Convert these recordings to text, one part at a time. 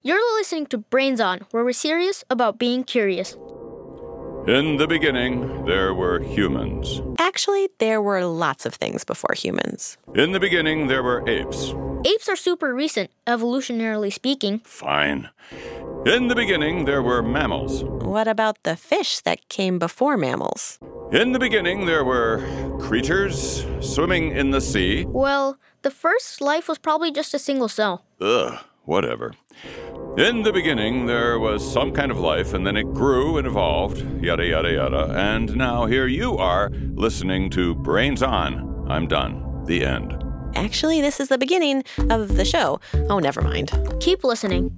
You're listening to Brains On, where we're serious about being curious. In the beginning, there were humans. Actually, there were lots of things before humans. In the beginning, there were apes. Apes are super recent, evolutionarily speaking. Fine. In the beginning, there were mammals. What about the fish that came before mammals? In the beginning, there were creatures swimming in the sea. Well, the first life was probably just a single cell. Ugh, whatever. In the beginning, there was some kind of life, and then it grew and evolved, yada, yada, yada. And now here you are listening to Brains On. I'm done. The end. Actually, this is the beginning of the show. Oh, never mind. Keep listening.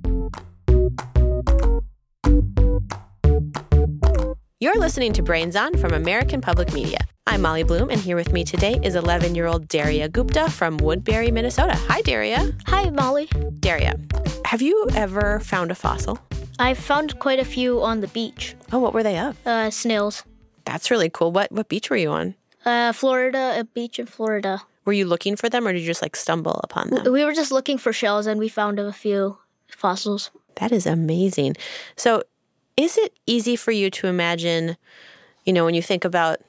You're listening to Brains On from American Public Media. I'm Molly Bloom, and here with me today is 11 year old Daria Gupta from Woodbury, Minnesota. Hi, Daria. Hi, Molly. Daria, have you ever found a fossil? I found quite a few on the beach. Oh, what were they of? Uh, snails. That's really cool. What what beach were you on? Uh, Florida, a beach in Florida. Were you looking for them, or did you just like stumble upon them? We were just looking for shells, and we found a few fossils. That is amazing. So, is it easy for you to imagine, you know, when you think about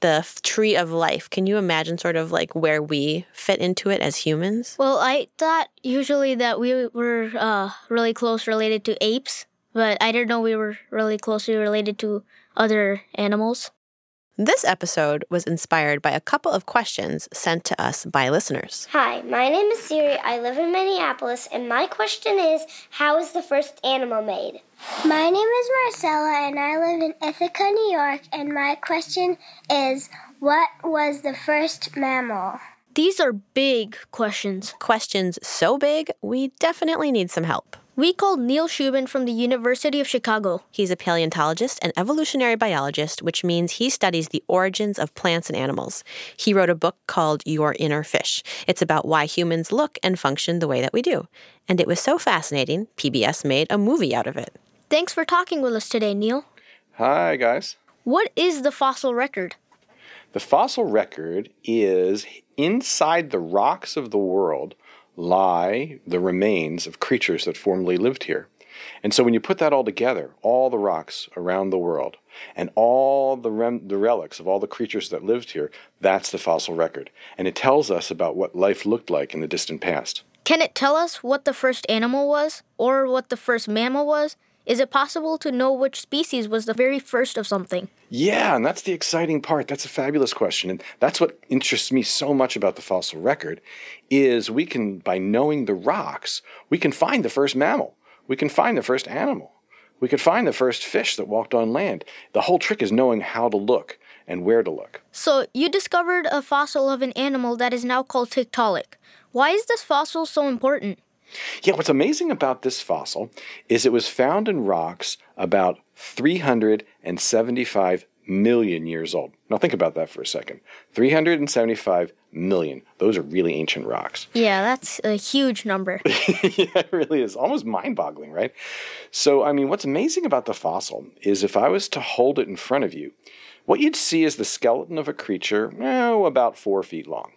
the tree of life, can you imagine sort of like where we fit into it as humans? Well, I thought usually that we were uh, really close related to apes, but I didn't know we were really closely related to other animals. This episode was inspired by a couple of questions sent to us by listeners. Hi, my name is Siri. I live in Minneapolis, and my question is How is the first animal made? My name is Marcella, and I live in Ithaca, New York. And my question is What was the first mammal? These are big questions. Questions so big, we definitely need some help. We called Neil Shubin from the University of Chicago. He's a paleontologist and evolutionary biologist, which means he studies the origins of plants and animals. He wrote a book called Your Inner Fish. It's about why humans look and function the way that we do. And it was so fascinating, PBS made a movie out of it. Thanks for talking with us today, Neil. Hi, guys. What is the fossil record? The fossil record is inside the rocks of the world lie the remains of creatures that formerly lived here. And so when you put that all together, all the rocks around the world and all the, rem- the relics of all the creatures that lived here, that's the fossil record. And it tells us about what life looked like in the distant past. Can it tell us what the first animal was or what the first mammal was? Is it possible to know which species was the very first of something? Yeah, and that's the exciting part. That's a fabulous question. And that's what interests me so much about the fossil record is we can by knowing the rocks, we can find the first mammal. We can find the first animal. We could find the first fish that walked on land. The whole trick is knowing how to look and where to look. So, you discovered a fossil of an animal that is now called Tiktaalik. Why is this fossil so important? Yeah, what's amazing about this fossil is it was found in rocks about 375 million years old. Now think about that for a second. 375 million. Those are really ancient rocks. Yeah, that's a huge number. yeah, it really is. Almost mind boggling, right? So, I mean, what's amazing about the fossil is if I was to hold it in front of you, what you'd see is the skeleton of a creature, oh, about four feet long.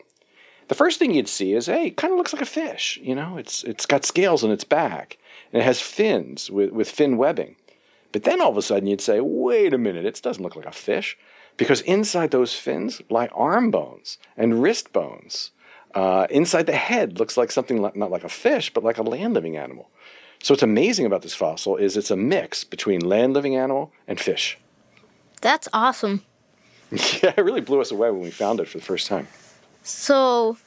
The first thing you'd see is, hey, it kind of looks like a fish. You know, it's it's got scales on its back and it has fins with, with fin webbing. But then all of a sudden you'd say, wait a minute, it doesn't look like a fish because inside those fins lie arm bones and wrist bones. Uh, inside the head looks like something like, not like a fish, but like a land living animal. So what's amazing about this fossil is it's a mix between land living animal and fish. That's awesome. yeah, it really blew us away when we found it for the first time. So,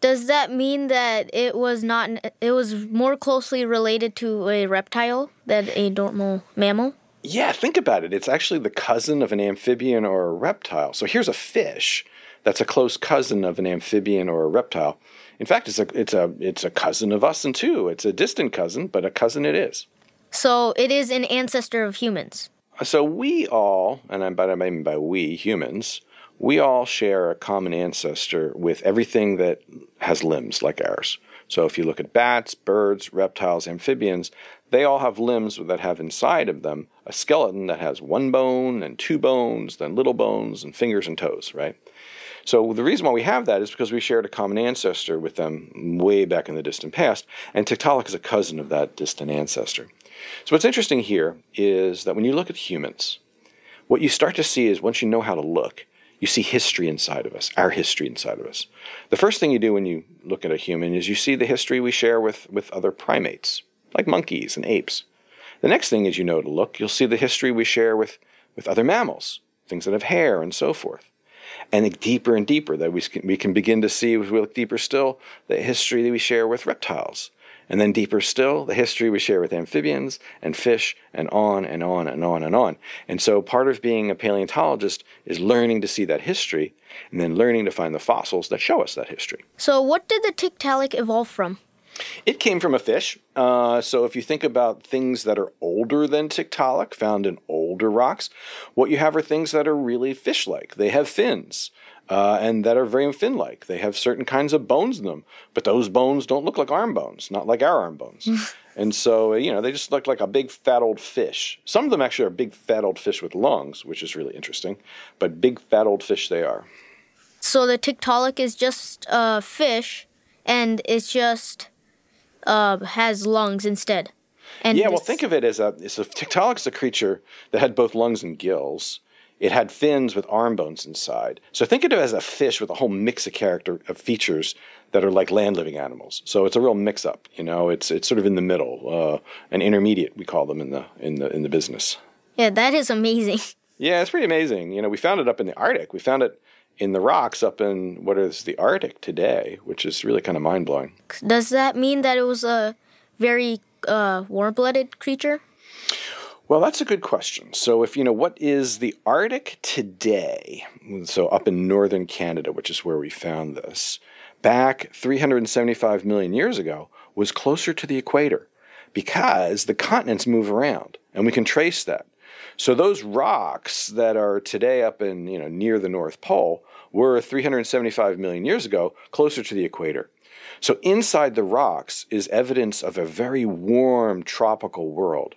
does that mean that it was not it was more closely related to a reptile than a normal mammal? Yeah, think about it. It's actually the cousin of an amphibian or a reptile. So here's a fish that's a close cousin of an amphibian or a reptile. In fact, it's a it's a it's a cousin of us and too. It's a distant cousin, but a cousin it is. So it is an ancestor of humans. So we all, and I, but I mean by we humans, we all share a common ancestor with everything that has limbs like ours. So if you look at bats, birds, reptiles, amphibians, they all have limbs that have inside of them a skeleton that has one bone and two bones, then little bones and fingers and toes, right? So the reason why we have that is because we shared a common ancestor with them way back in the distant past, and Tiktaalik is a cousin of that distant ancestor. So what's interesting here is that when you look at humans, what you start to see is once you know how to look, you see history inside of us, our history inside of us. The first thing you do when you look at a human is you see the history we share with, with other primates, like monkeys and apes. The next thing is you know to look, you'll see the history we share with, with other mammals, things that have hair and so forth. And deeper and deeper, that we can, we can begin to see, as we look deeper still, the history that we share with reptiles. And then deeper still, the history we share with amphibians and fish, and on and on and on and on. And so part of being a paleontologist is learning to see that history and then learning to find the fossils that show us that history. So, what did the Tiktaalik evolve from? It came from a fish. Uh, so if you think about things that are older than Tiktaalik, found in older rocks, what you have are things that are really fish-like. They have fins. Uh, and that are very fin-like. They have certain kinds of bones in them, but those bones don't look like arm bones, not like our arm bones. and so, you know, they just look like a big fat old fish. Some of them actually are big fat old fish with lungs, which is really interesting, but big fat old fish they are. So the Tiktaalik is just a fish, and it's just uh, has lungs instead. And yeah, well, think of it as a, it's a Tiktaalik is a creature that had both lungs and gills. It had fins with arm bones inside. So think of it as a fish with a whole mix of character of features that are like land living animals. So it's a real mix up. You know, it's it's sort of in the middle, uh, an intermediate we call them in the in the in the business. Yeah, that is amazing. Yeah, it's pretty amazing. You know, we found it up in the Arctic. We found it in the rocks up in what is the Arctic today, which is really kind of mind blowing. Does that mean that it was a very uh, warm blooded creature? Well, that's a good question. So, if you know what is the Arctic today, so up in northern Canada, which is where we found this, back 375 million years ago, was closer to the equator because the continents move around and we can trace that. So those rocks that are today up in, you know, near the North Pole were 375 million years ago closer to the equator. So inside the rocks is evidence of a very warm tropical world.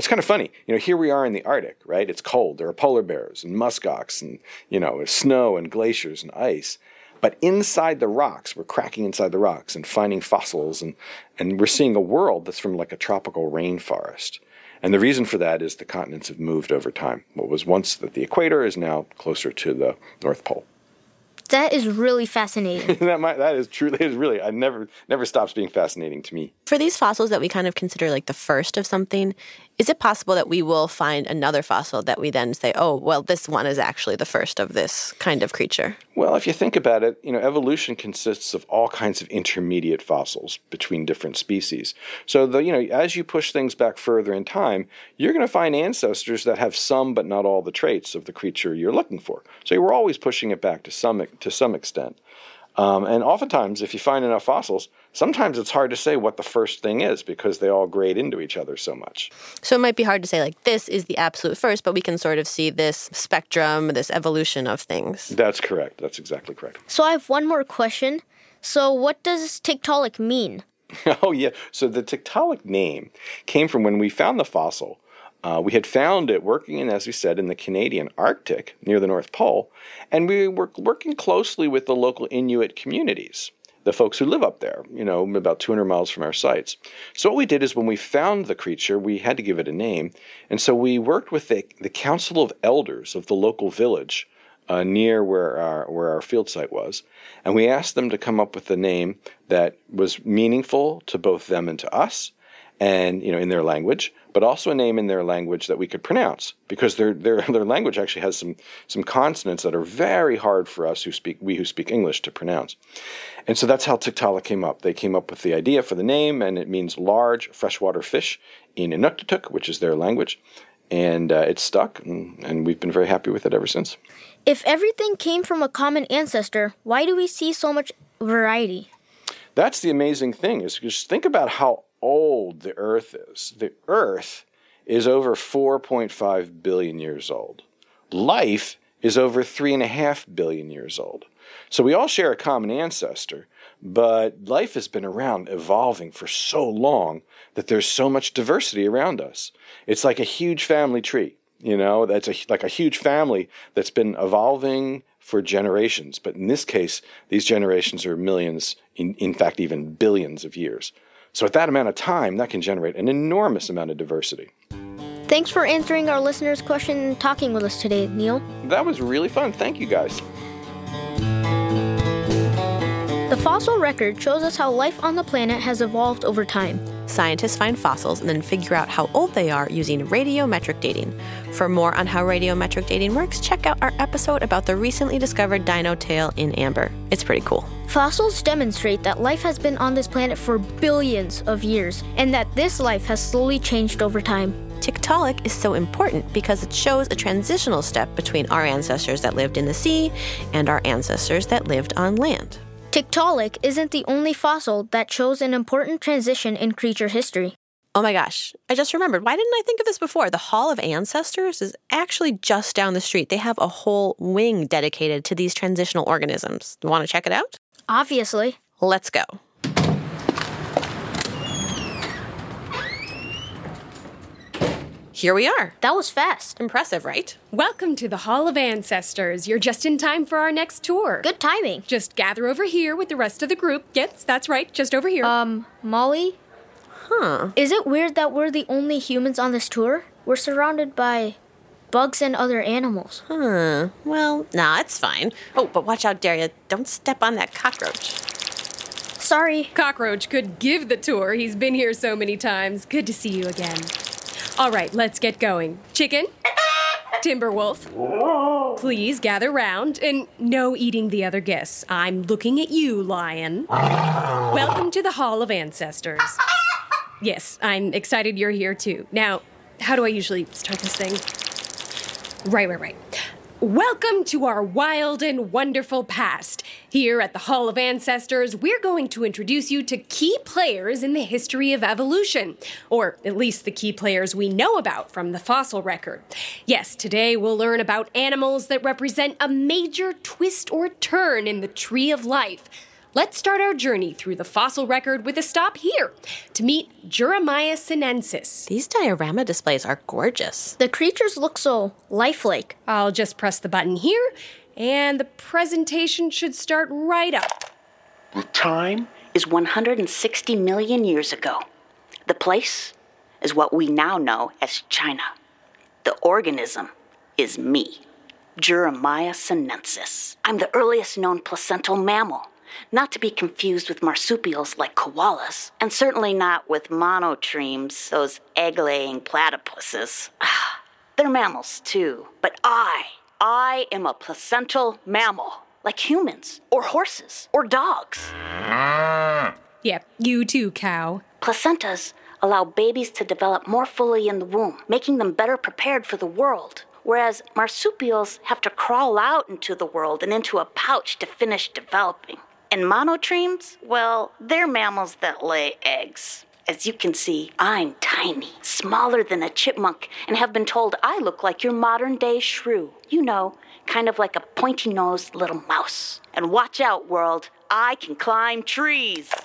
It's kind of funny. You know, here we are in the Arctic, right? It's cold. There are polar bears and muskox and, you know, snow and glaciers and ice. But inside the rocks, we're cracking inside the rocks and finding fossils and, and we're seeing a world that's from like a tropical rainforest. And the reason for that is the continents have moved over time. What was once at the equator is now closer to the North Pole. That is really fascinating. that might, that is truly is really I never never stops being fascinating to me. For these fossils that we kind of consider like the first of something, is it possible that we will find another fossil that we then say, "Oh, well, this one is actually the first of this kind of creature"? Well, if you think about it, you know, evolution consists of all kinds of intermediate fossils between different species. So, the you know, as you push things back further in time, you're going to find ancestors that have some but not all the traits of the creature you're looking for. So, you are always pushing it back to some to some extent. Um, and oftentimes, if you find enough fossils, sometimes it's hard to say what the first thing is because they all grade into each other so much. So it might be hard to say, like, this is the absolute first, but we can sort of see this spectrum, this evolution of things. That's correct. That's exactly correct. So I have one more question. So, what does Tiktaalik mean? oh, yeah. So the Tiktaalik name came from when we found the fossil. Uh, we had found it working in, as we said, in the Canadian Arctic near the North Pole, and we were working closely with the local Inuit communities, the folks who live up there, you know, about 200 miles from our sites. So what we did is when we found the creature, we had to give it a name, and so we worked with the, the Council of Elders of the local village uh, near where our where our field site was, and we asked them to come up with a name that was meaningful to both them and to us, and you know in their language, but also a name in their language that we could pronounce because their their their language actually has some some consonants that are very hard for us who speak we who speak English to pronounce. And so that's how Tiktaalik came up. They came up with the idea for the name, and it means large freshwater fish in Inuktitut, which is their language, and uh, it's stuck, and, and we've been very happy with it ever since. If everything came from a common ancestor, why do we see so much variety? That's the amazing thing is just think about how old the Earth is. The Earth is over 4.5 billion years old. Life is over 3.5 billion years old. So we all share a common ancestor, but life has been around evolving for so long that there's so much diversity around us. It's like a huge family tree. You know, that's a, like a huge family that's been evolving for generations, but in this case, these generations are millions, in, in fact, even billions of years. So, at that amount of time, that can generate an enormous amount of diversity. Thanks for answering our listeners' question and talking with us today, Neil. That was really fun. Thank you guys. The fossil record shows us how life on the planet has evolved over time. Scientists find fossils and then figure out how old they are using radiometric dating. For more on how radiometric dating works, check out our episode about the recently discovered dino tail in amber. It's pretty cool. Fossils demonstrate that life has been on this planet for billions of years, and that this life has slowly changed over time. Tiktaalik is so important because it shows a transitional step between our ancestors that lived in the sea and our ancestors that lived on land. Tiktaalik isn't the only fossil that shows an important transition in creature history. Oh my gosh, I just remembered. Why didn't I think of this before? The Hall of Ancestors is actually just down the street. They have a whole wing dedicated to these transitional organisms. Want to check it out? Obviously. Let's go. Here we are. That was fast. Impressive, right? Welcome to the Hall of Ancestors. You're just in time for our next tour. Good timing. Just gather over here with the rest of the group. Yes, that's right, just over here. Um, Molly? Huh. Is it weird that we're the only humans on this tour? We're surrounded by bugs and other animals. Huh. Well, nah, it's fine. Oh, but watch out, Daria. Don't step on that cockroach. Sorry. Cockroach could give the tour. He's been here so many times. Good to see you again. All right, let's get going. Chicken? Timberwolf? Please gather round and no eating the other guests. I'm looking at you, lion. Welcome to the Hall of Ancestors. Yes, I'm excited you're here too. Now, how do I usually start this thing? Right, right, right. Welcome to our wild and wonderful past. Here at the Hall of Ancestors, we're going to introduce you to key players in the history of evolution, or at least the key players we know about from the fossil record. Yes, today we'll learn about animals that represent a major twist or turn in the tree of life. Let's start our journey through the fossil record with a stop here to meet Juramaia sinensis. These diorama displays are gorgeous. The creatures look so lifelike. I'll just press the button here, and the presentation should start right up. The time is 160 million years ago. The place is what we now know as China. The organism is me, Juramaia sinensis. I'm the earliest known placental mammal, not to be confused with marsupials like koalas, and certainly not with monotremes, those egg laying platypuses. They're mammals too, but I, I am a placental mammal, like humans, or horses, or dogs. Ah. Yep, you too, cow. Placentas allow babies to develop more fully in the womb, making them better prepared for the world. Whereas marsupials have to crawl out into the world and into a pouch to finish developing. And monotremes, well, they're mammals that lay eggs. As you can see, I'm tiny, smaller than a chipmunk, and have been told I look like your modern day shrew. You know, kind of like a pointy nosed little mouse. And watch out, world, I can climb trees.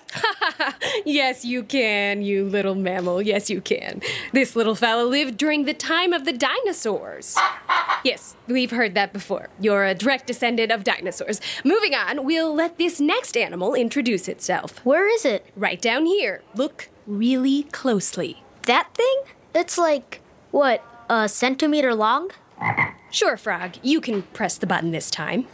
Yes, you can, you little mammal. Yes, you can. This little fella lived during the time of the dinosaurs. Yes, we've heard that before. You're a direct descendant of dinosaurs. Moving on, we'll let this next animal introduce itself. Where is it? Right down here. Look really closely. That thing? It's like, what, a centimeter long? Sure, Frog, you can press the button this time.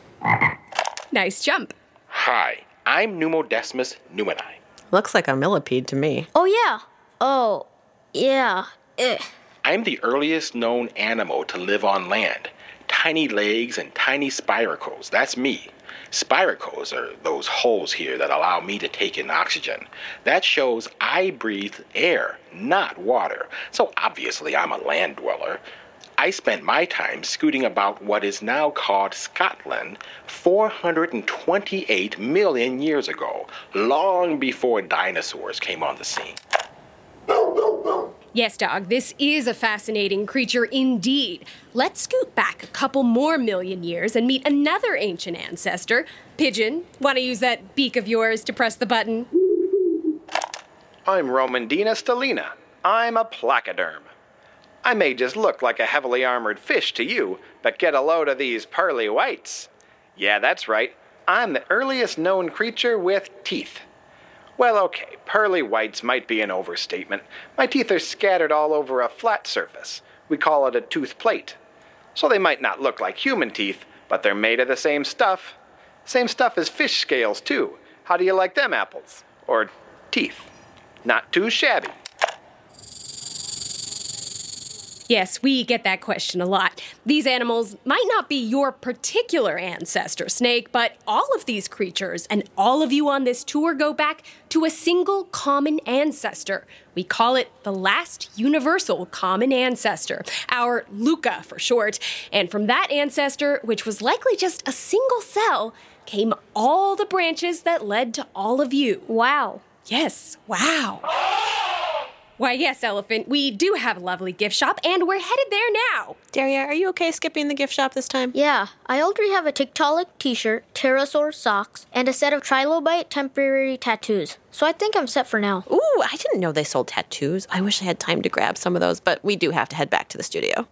Nice jump. Hi, I'm Pneumodesmus newmani. Looks like a millipede to me. Oh, yeah. Oh, yeah. Eh. I'm the earliest known animal to live on land. Tiny legs and tiny spiracles. That's me. Spiracles are those holes here that allow me to take in oxygen. That shows I breathe air, not water. So obviously I'm a land dweller. I spent my time scooting about what is now called Scotland 428 million years ago, long before dinosaurs came on the scene. Yes, dog, this is a fascinating creature indeed. Let's scoot back a couple more million years and meet another ancient ancestor. Pigeon, want to use that beak of yours to press the button? I'm Romundina stellina. I'm a placoderm. I may just look like a heavily armored fish to you, but get a load of these pearly whites. Yeah, that's right. I'm the earliest known creature with teeth. Well, okay, pearly whites might be an overstatement. My teeth are scattered all over a flat surface. We call it a tooth plate. So they might not look like human teeth, but they're made of the same stuff. Same stuff as fish scales, too. How do you like them apples? Or teeth? Not too shabby. Yes, we get that question a lot. These animals might not be your particular ancestor, Snake, but all of these creatures and all of you on this tour go back to a single common ancestor. We call it the last universal common ancestor, our Luca for short. And from that ancestor, which was likely just a single cell, came all the branches that led to all of you. Wow. Yes, wow. Why, yes, Elephant, we do have a lovely gift shop, and we're headed there now. Daria, are you okay skipping the gift shop this time? Yeah, I already have a Tiktaalik t shirt, pterosaur socks, and a set of trilobite temporary tattoos. So I think I'm set for now. Ooh, I didn't know they sold tattoos. I wish I had time to grab some of those, but we do have to head back to the studio.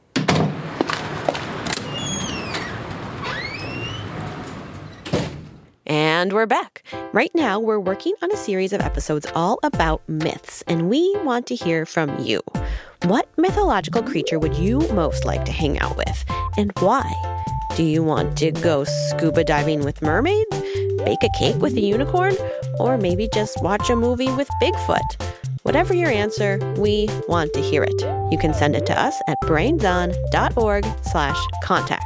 And we're back. Right now, we're working on a series of episodes all about myths, and we want to hear from you. What mythological creature would you most like to hang out with, and why? Do you want to go scuba diving with mermaids, bake a cake with a unicorn, or maybe just watch a movie with Bigfoot? Whatever your answer, we want to hear it. You can send it to us at brainson.org slash contact.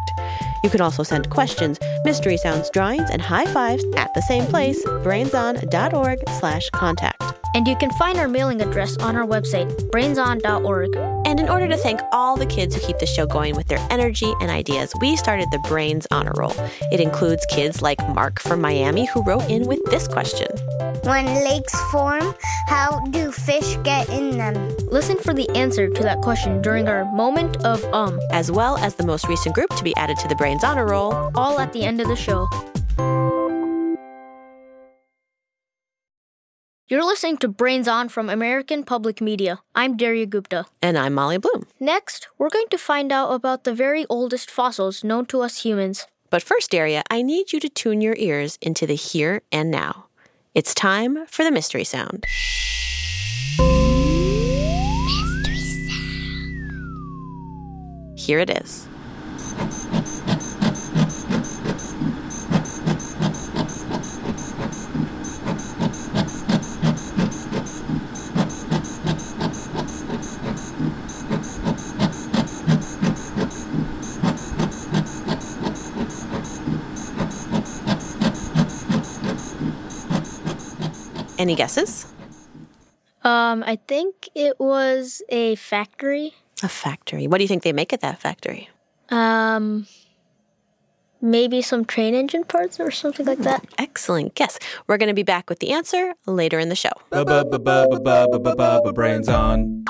You can also send questions, mystery sounds, drawings, and high fives at the same place, brainson.org slash contact. And you can find our mailing address on our website, brainson.org. And in order to thank all the kids who keep the show going with their energy and ideas, we started the Brains Honor Roll. It includes kids like Mark from Miami who wrote in with this question When lakes form, how do fish get in them? Listen for the answer to that question during our moment of um, as well as the most recent group to be added to the Brains Honor Roll, all at the end of the show. You're listening to Brains On from American Public Media. I'm Daria Gupta. And I'm Molly Bloom. Next, we're going to find out about the very oldest fossils known to us humans. But first, Daria, I need you to tune your ears into the here and now. It's time for the mystery sound. Mystery sound. Here it is. Any guesses? Um, I think it was a factory. A factory. What do you think they make at that factory? Um, maybe some train engine parts or something like that. Excellent guess. We're going to be back with the answer later in the show. Brains on.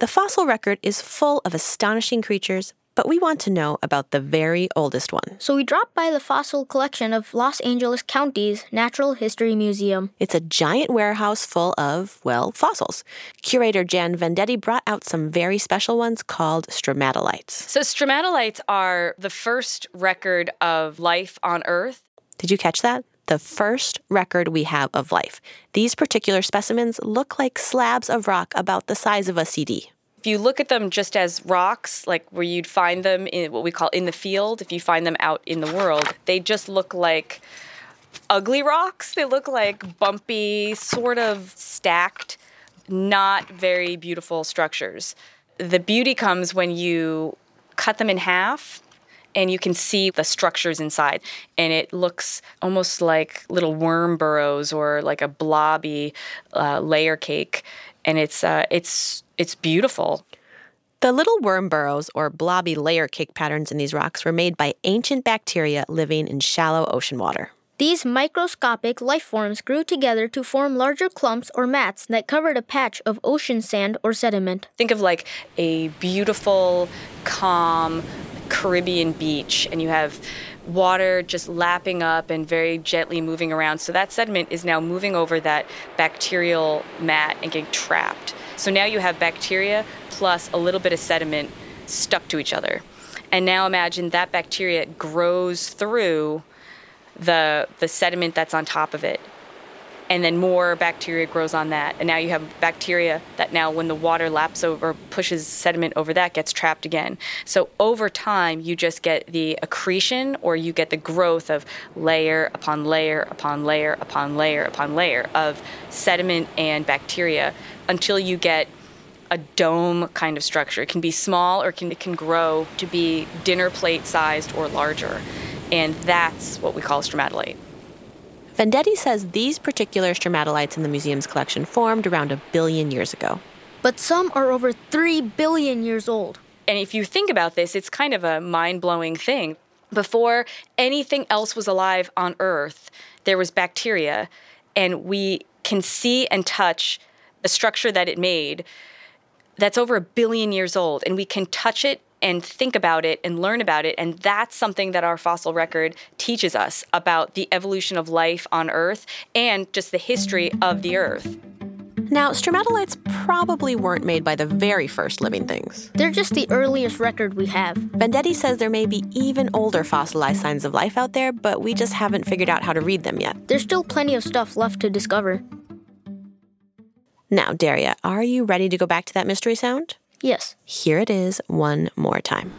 The fossil record is full of astonishing creatures, but we want to know about the very oldest one. So we dropped by the fossil collection of Los Angeles County's Natural History Museum. It's a giant warehouse full of, well, fossils. Curator Jann Vendetti brought out some very special ones called stromatolites. So, stromatolites are the first record of life on Earth. Did you catch that? The first record we have of life. These particular specimens look like slabs of rock about the size of a CD. If you look at them just as rocks, like where you'd find them in what we call in the field, if you find them out in the world, they just look like ugly rocks. They look like bumpy, sort of stacked, not very beautiful structures. The beauty comes when you cut them in half and you can see the structures inside and it looks almost like little worm burrows or like a blobby uh, layer cake and it's uh, it's it's beautiful. The little worm burrows or blobby layer cake patterns in these rocks were made by ancient bacteria living in shallow ocean water. These microscopic life forms grew together to form larger clumps or mats that covered a patch of ocean sand or sediment. Think of like a beautiful, calm Caribbean beach, and you have water just lapping up and very gently moving around. So that sediment is now moving over that bacterial mat and getting trapped. So now you have bacteria plus a little bit of sediment stuck to each other. And now imagine that bacteria grows through the the sediment that's on top of it and then more bacteria grows on that and now you have bacteria that now when the water laps over pushes sediment over that gets trapped again so over time you just get the accretion or you get the growth of layer upon layer upon layer upon layer upon layer of sediment and bacteria until you get a dome kind of structure. It can be small or can, it can grow to be dinner plate sized or larger. And that's what we call stromatolite. Vendetti says these particular stromatolites in the museum's collection formed around a billion years ago. But some are over 3 billion years old. And if you think about this, it's kind of a mind blowing thing. Before anything else was alive on Earth, there was bacteria, and we can see and touch the structure that it made that's over a billion years old, and we can touch it and think about it and learn about it. And that's something that our fossil record teaches us about the evolution of life on Earth and just the history of the Earth. Now, stromatolites probably weren't made by the very first living things. They're just the earliest record we have. Vendetti says there may be even older fossilized signs of life out there, but we just haven't figured out how to read them yet. There's still plenty of stuff left to discover. Now, Daria, are you ready to go back to that mystery sound? Yes. Here it is one more time.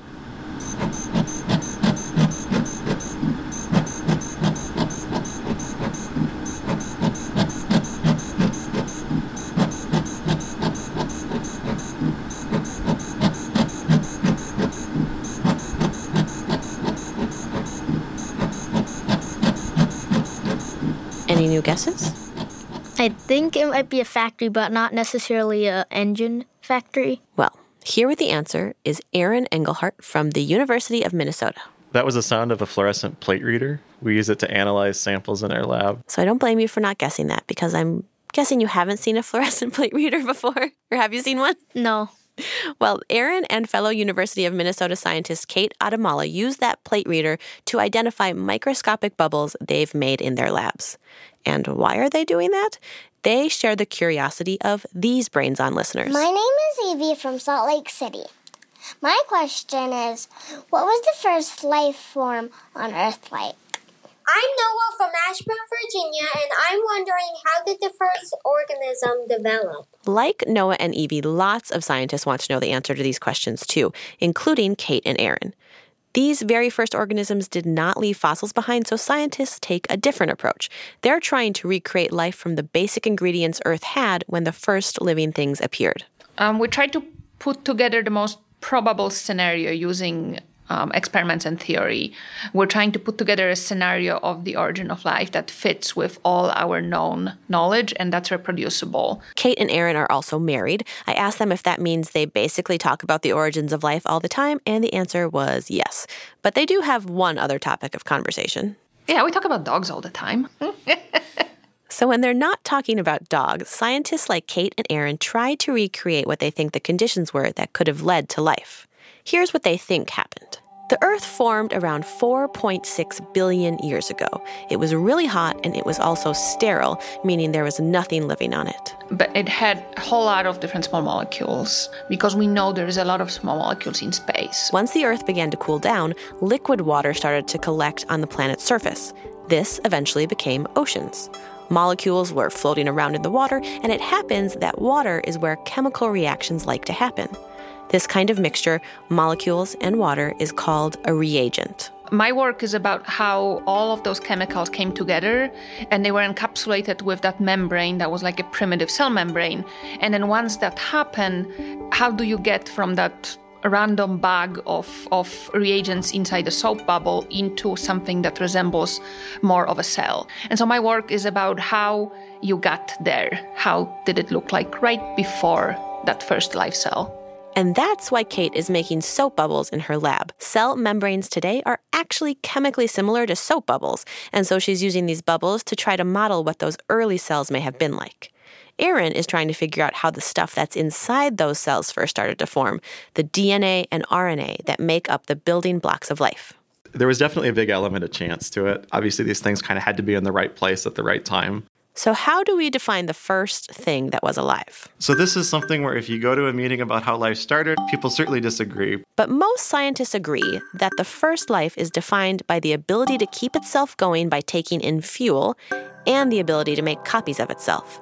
Any new guesses? I think it might be a factory, but not necessarily a engine factory. Well, here with the answer is Aaron Engelhart from the University of Minnesota. That was the sound of a fluorescent plate reader. We use it to analyze samples in our lab. So I don't blame you for not guessing that because I'm guessing you haven't seen a fluorescent plate reader before. Or have you seen one? No. Well, Aaron and fellow University of Minnesota scientist Kate Adamala use that plate reader to identify microscopic bubbles they've made in their labs. And why are they doing that? They share the curiosity of these Brains On listeners. My name is Evie from Salt Lake City. My question is what was the first life form on Earth like? I'm Noah from Ashburn, Virginia, and I'm wondering how did the first organism develop? Like Noah and Evie, lots of scientists want to know the answer to these questions too, including Kate and Aaron. These very first organisms did not leave fossils behind, so scientists take a different approach. They're trying to recreate life from the basic ingredients Earth had when the first living things appeared. Um, we tried to put together the most probable scenario using um, experiments and theory. We're trying to put together a scenario of the origin of life that fits with all our known knowledge and that's reproducible. Kate and Aaron are also married. I asked them if that means they basically talk about the origins of life all the time, and the answer was yes. But they do have one other topic of conversation. Yeah, we talk about dogs all the time. So, when they're not talking about dogs, scientists like Kate and Aaron try to recreate what they think the conditions were that could have led to life. Here's what they think happened. The Earth formed around 4.6 billion years ago. It was really hot and it was also sterile, meaning there was nothing living on it. But it had a whole lot of different small molecules because we know there's a lot of small molecules in space. Once the Earth began to cool down, liquid water started to collect on the planet's surface. This eventually became oceans. Molecules were floating around in the water, and it happens that water is where chemical reactions like to happen. This kind of mixture, molecules and water, is called a reagent. My work is about how all of those chemicals came together and they were encapsulated with that membrane that was like a primitive cell membrane. And then once that happened, how do you get from that random bag of, of reagents inside the soap bubble into something that resembles more of a cell? And so my work is about how you got there. How did it look like right before that first life cell? And that's why Kate is making soap bubbles in her lab. Cell membranes today are actually chemically similar to soap bubbles, and so she's using these bubbles to try to model what those early cells may have been like. Aaron is trying to figure out how the stuff that's inside those cells first started to form the DNA and RNA that make up the building blocks of life. There was definitely a big element of chance to it. Obviously, these things kind of had to be in the right place at the right time. So, how do we define the first thing that was alive? So, this is something where if you go to a meeting about how life started, people certainly disagree. But most scientists agree that the first life is defined by the ability to keep itself going by taking in fuel and the ability to make copies of itself.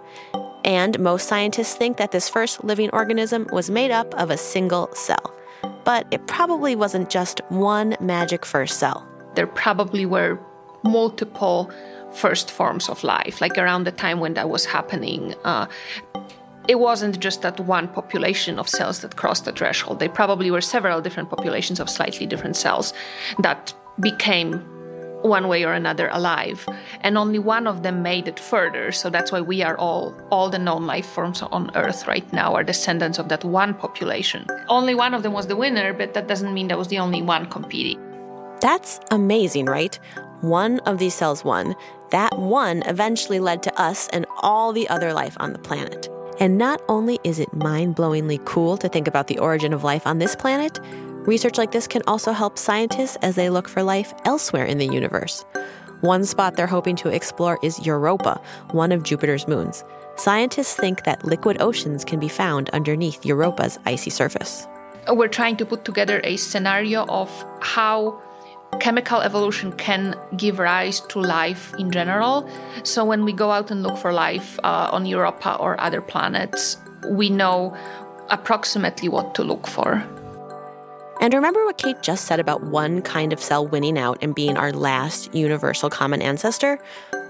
And most scientists think that this first living organism was made up of a single cell. But it probably wasn't just one magic first cell. There probably were multiple first forms of life, like around the time when that was happening. Uh, it wasn't just that one population of cells that crossed the threshold. They probably were several different populations of slightly different cells that became one way or another alive and only one of them made it further so that's why we are all all the known life forms on earth right now are descendants of that one population only one of them was the winner but that doesn't mean that was the only one competing that's amazing right one of these cells won that one eventually led to us and all the other life on the planet. And not only is it mind blowingly cool to think about the origin of life on this planet, research like this can also help scientists as they look for life elsewhere in the universe. One spot they're hoping to explore is Europa, one of Jupiter's moons. Scientists think that liquid oceans can be found underneath Europa's icy surface. We're trying to put together a scenario of how chemical evolution can give rise to life in general. So when we go out and look for life uh, on Europa or other planets, we know approximately what to look for. And remember what Kate just said about one kind of cell winning out and being our last universal common ancestor?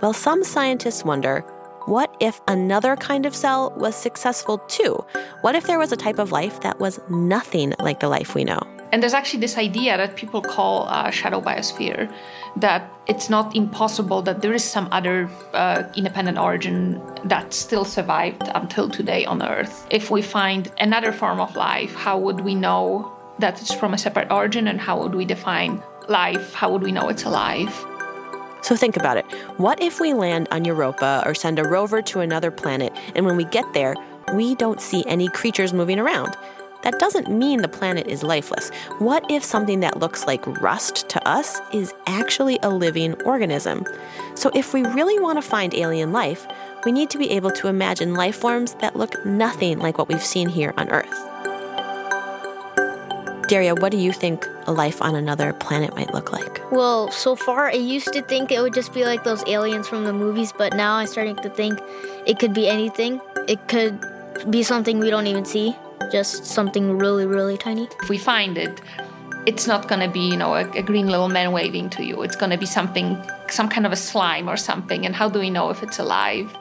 Well, some scientists wonder what if another kind of cell was successful too? What if there was a type of life that was nothing like the life we know? And there's actually this idea that people call uh, shadow biosphere, that it's not impossible that there is some other uh, independent origin that still survived until today on Earth. If we find another form of life, how would we know that it's from a separate origin and how would we define life? How would we know it's alive? So think about it. What if we land on Europa or send a rover to another planet, and when we get there, we don't see any creatures moving around? That doesn't mean the planet is lifeless. What if something that looks like rust to us is actually a living organism? So, if we really want to find alien life, we need to be able to imagine life forms that look nothing like what we've seen here on Earth. Daria, what do you think a life on another planet might look like? Well, so far I used to think it would just be like those aliens from the movies, but now I'm starting to think it could be anything. It could be something we don't even see just something really, really tiny. If we find it, it's not going to be, you know, a, a, green little man waving to you. It's going to be something, some kind of a slime or something. And how do we know if it's alive?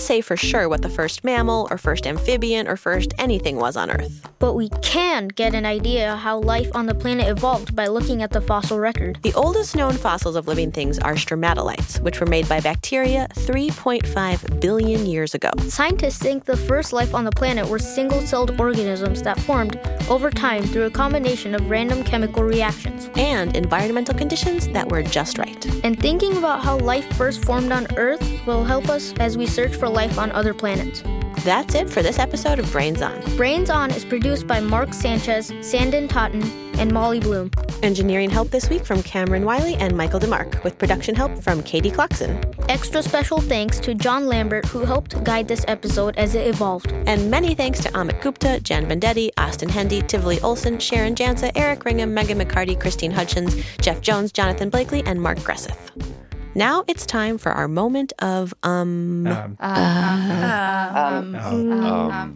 Say for sure what the first mammal or first amphibian or first anything was on Earth. But we can get an idea how life on the planet evolved by looking at the fossil record. The oldest known fossils of living things are stromatolites, which were made by bacteria 3.5 billion years ago. Scientists think the first life on the planet were single celled organisms that formed over time through a combination of random chemical reactions and environmental conditions that were just right. And thinking about how life first formed on Earth will help us as we search for life on other planets. That's it for this episode of Brains On. Brains On is produced by Mark Sanchez, Sandon Totten, and Molly Bloom. Engineering help this week from Cameron Wiley and Michael DeMark, with production help from Katie Clarkson. Extra special thanks to John Lambert, who helped guide this episode as it evolved. And many thanks to Amit Gupta, Jann Vendetti, Austin Hendy, Tivoli Olson, Sharon Jansa, Eric Ringham, Megan McCarty, Christine Hutchins, Jeff Jones, Jonathan Blakely, and Mark Gresseth. Now it's time for our moment of um. um, um,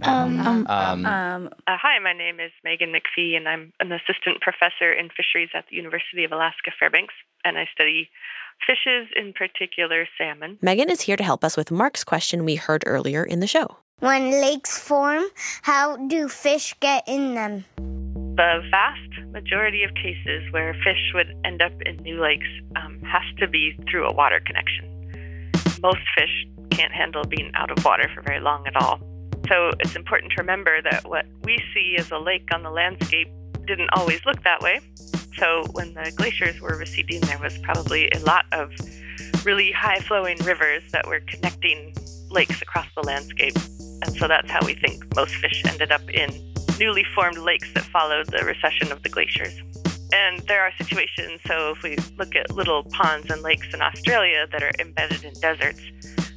um, um hi, my name is Megan McPhee, and I'm an assistant professor in fisheries at the University of Alaska Fairbanks, and I study fishes, in particular salmon. Megan is here to help us with Mark's question we heard earlier in the show. When lakes form, how do fish get in them? The vast majority of cases where fish would end up in new lakes um, has to be through a water connection. Most fish can't handle being out of water for very long at all. So it's important to remember that what we see as a lake on the landscape didn't always look that way. So when the glaciers were receding, there was probably a lot of really high flowing rivers that were connecting lakes across the landscape And so that's how we think most fish ended up in newly formed lakes that followed the recession of the glaciers. And there are situations, so if we look at little ponds and lakes in Australia that are embedded in deserts,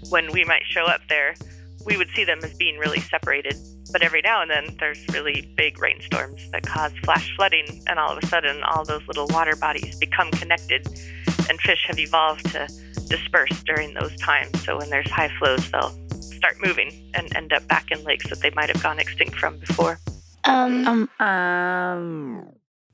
when we might show up there, we would see them as being really separated. But every now and then, there's really big rainstorms that cause flash flooding, and all of a sudden, all those little water bodies become connected, and fish have evolved to disperse during those times. So when there's high flows, they'll start moving and end up back in lakes that they might have gone extinct from before. Um, um, um.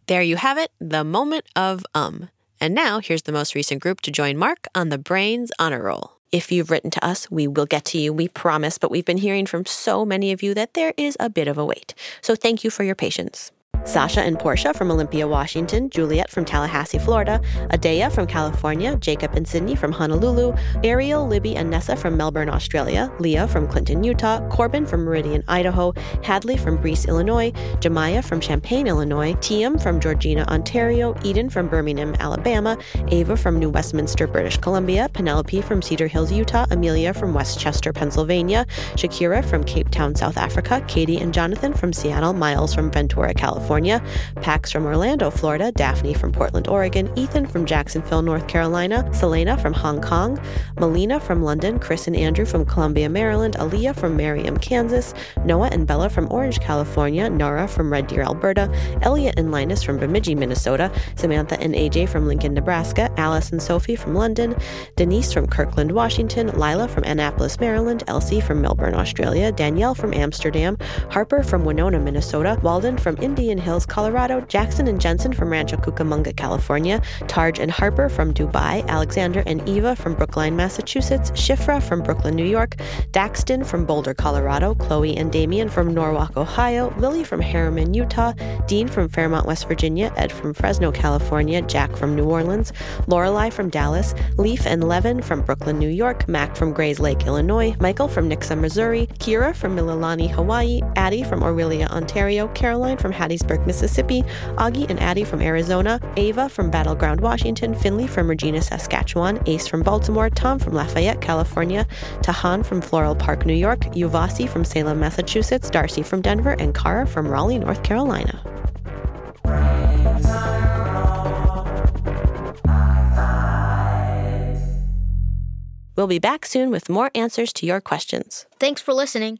There you have it, the moment of um. And now here's the most recent group to join Mark on the Brains Honor Roll. If you've written to us, we will get to you, we promise, but we've been hearing from so many of you that there is a bit of a wait. So thank you for your patience. Sasha and Portia from Olympia, Washington, Juliet from Tallahassee, Florida, Adea from California, Jacob and Sydney from Honolulu, Ariel, Libby, and Nessa from Melbourne, Australia, Leah from Clinton, Utah, Corbin from Meridian, Idaho, Hadley from Breese, Illinois, Jemiah from Champaign, Illinois, Tiam from Georgina, Ontario, Eden from Birmingham, Alabama, Ava from New Westminster, British Columbia, Penelope from Cedar Hills, Utah, Amelia from West Chester, Pennsylvania, Shakira from Cape Town, South Africa, Katie and Jonathan from Seattle, Miles from Ventura, California, Pax from Orlando, Florida, Daphne from Portland, Oregon, Ethan from Jacksonville, North Carolina, Selena from Hong Kong, Melina from London, Chris and Andrew from Columbia, Maryland, Aaliyah from Merriam, Kansas, Noah and Bella from Orange, California, Nora from Red Deer, Alberta, Elliot and Linus from Bemidji, Minnesota, Samantha and AJ from Lincoln, Nebraska, Alice and Sophie from London, Denise from Kirkland, Washington, Lila from Annapolis, Maryland, Elsie from Melbourne, Australia, Danielle from Amsterdam, Harper from Winona, Minnesota, Walden from Indian Hills, Colorado, Jackson and Jensen from Rancho Cucamonga, California, Tarj and Harper from Dubai, Alexander and Eva from Brookline, Massachusetts, Shifra from Brooklyn, New York, Daxton from Boulder, Colorado, Chloe and Damien from Norwalk, Ohio, Lily from Herriman, Utah, Dean from Fairmont, West Virginia, Ed from Fresno, California, Jack from New Orleans, Lorelei from Dallas, Leaf and Levin from Brooklyn, New York, Mac from Grayslake, Illinois, Michael from Nixa, Missouri, Kira from Mililani, Hawaii, Addie from Orillia, Ontario, Caroline from Hattiesburg, Mississippi, Augie and Addie from Arizona, Ava from Battle Ground, Washington, Finley from Regina, Saskatchewan, Ace from Baltimore, Tom from Lafayette, California, Tahan from Floral Park, New York, Uvasi from Salem, Massachusetts, Darcy from Denver, and Cara from Raleigh, North Carolina. We'll be back soon with more answers to your questions. Thanks for listening.